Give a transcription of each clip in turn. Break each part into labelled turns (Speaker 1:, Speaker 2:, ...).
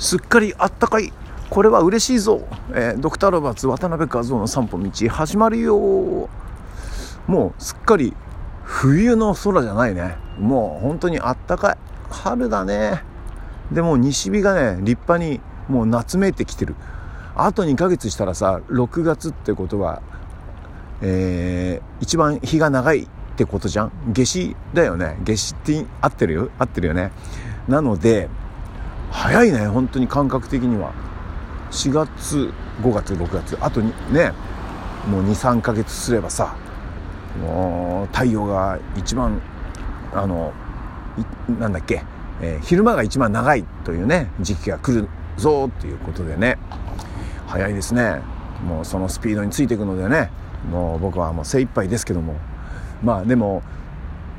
Speaker 1: すっかりあったかい。これは嬉しいぞ、えー、ドクターロバーツ渡辺和夫の散歩道始まるよ。もうすっかり冬の空じゃないね。もう本当にあったかい。春だね。でも西日がね立派にもう夏めいてきてる。あと2ヶ月したらさ6月ってことはえー、一番日が長いってことじゃん。夏至だよね。夏至って合ってるよ。合ってるよね。なので早いね本当に感覚的には。4月5月6月あとにねもう23ヶ月すればさもう太陽が一番あのなんだっけ、えー、昼間が一番長いというね時期が来るぞっていうことでね早いですね。もうそのスピードについていくのでねもう僕はもう精一杯ですけども。まあでも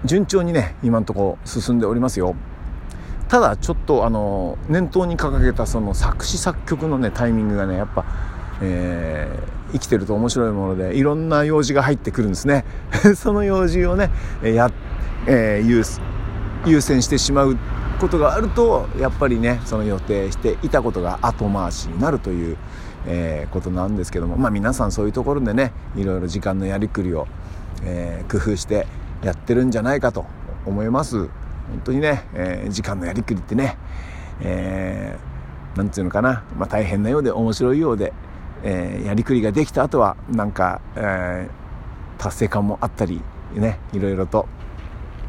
Speaker 1: 順調にね今のところ進んでおりますよ。ただちょっとあの念頭に掲げたその作詞作曲のねタイミングがねやっぱ、えー、生きてると面白いものでいろんな用事が入ってくるんですね。その用事をねや、えー、優先してしまうことがあるとやっぱりねその予定していたことが後回しになるという、えー、ことなんですけどもまあ皆さんそういうところでねいろいろ時間のやりくりをえ、工夫してやってるんじゃないかと思います。本当にね、えー、時間のやりくりってね、えー、なんていうのかな、まあ、大変なようで面白いようで、えー、やりくりができた後はなんか、えー、達成感もあったりねいろいろと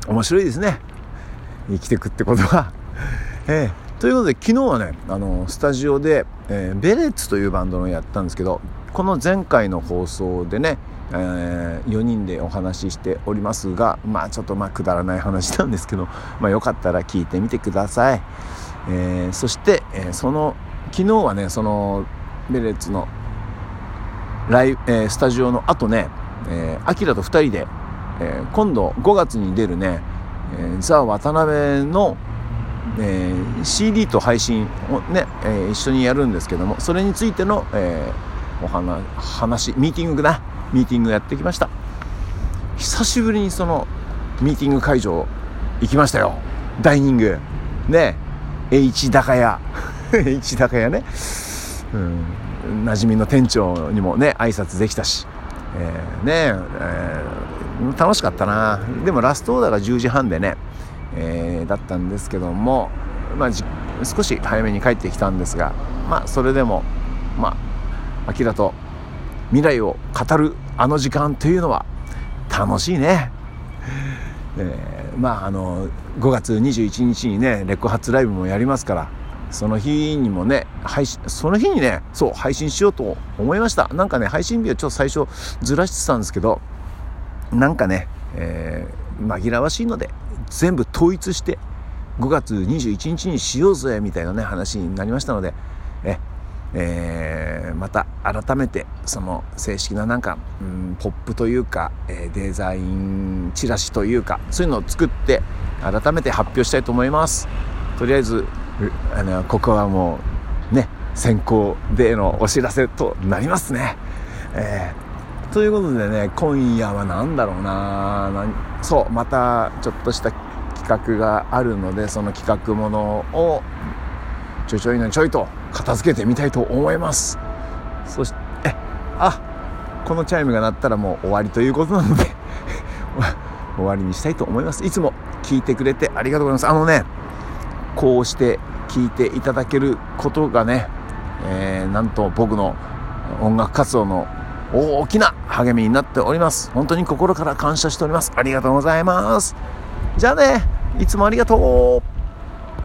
Speaker 1: 面白いですね生きてくってことは。えー、ということで昨日はねあのスタジオで、えー、ベレッツというバンドのやったんですけどこの前回の放送でねえー、4人でお話ししておりますがまあちょっとまあくだらない話なんですけど、まあ、よかったら聞いてみてください、えー、そして、えー、その昨日はねそのベレッツのライ、えー、スタジオの後ねアキラと2人で、えー、今度5月に出るね、えー、ザ・渡辺のえー、CD と配信をね、えー、一緒にやるんですけどもそれについての、えー、お話ミーティングなミーティングやってきました。久しぶりにそのミーティング会場行きましたよ。ダイニング。ね。え H 高屋。H 高屋ね、うん、馴染みの店長にもね挨拶できたし、えー、ね、えー、楽しかったな。でもラストオーダーが10時半でね、えー、だったんですけども、まあ、少し早めに帰ってきたんですがまあそれでもまあアキラと未来を語るあの時間というのは楽しいね。えー、まああの5月21日にねレコ発ライブもやりますからその日にもね配信その日にねそう配信しようと思いましたなんかね配信日はちょっと最初ずらしてたんですけどなんかね、えー、紛らわしいので全部統一して5月21日にしようぜみたいなね話になりましたのでええー、た改めてその正式ななんか、うん、ポップというか、えー、デザインチラシというかそういうのを作って改めて発表したいと思います。とりあえずあのここはもうね先行でのお知らせとなりますね、えー、ということでね今夜は何だろうな。そうまたちょっとした企画があるのでその企画ものをちょいちょいのちょいと片付けてみたいと思いますそしてあこのチャイムが鳴ったらもう終わりということなので 終わりにしたいと思います。いつも聞いてくれてありがとうございます。あのねこうして聞いていただけることがね、えー、なんと僕の音楽活動の大きな励みになっております。本当に心から感謝しております。ありがとうございます。じゃあねいつもありがとう。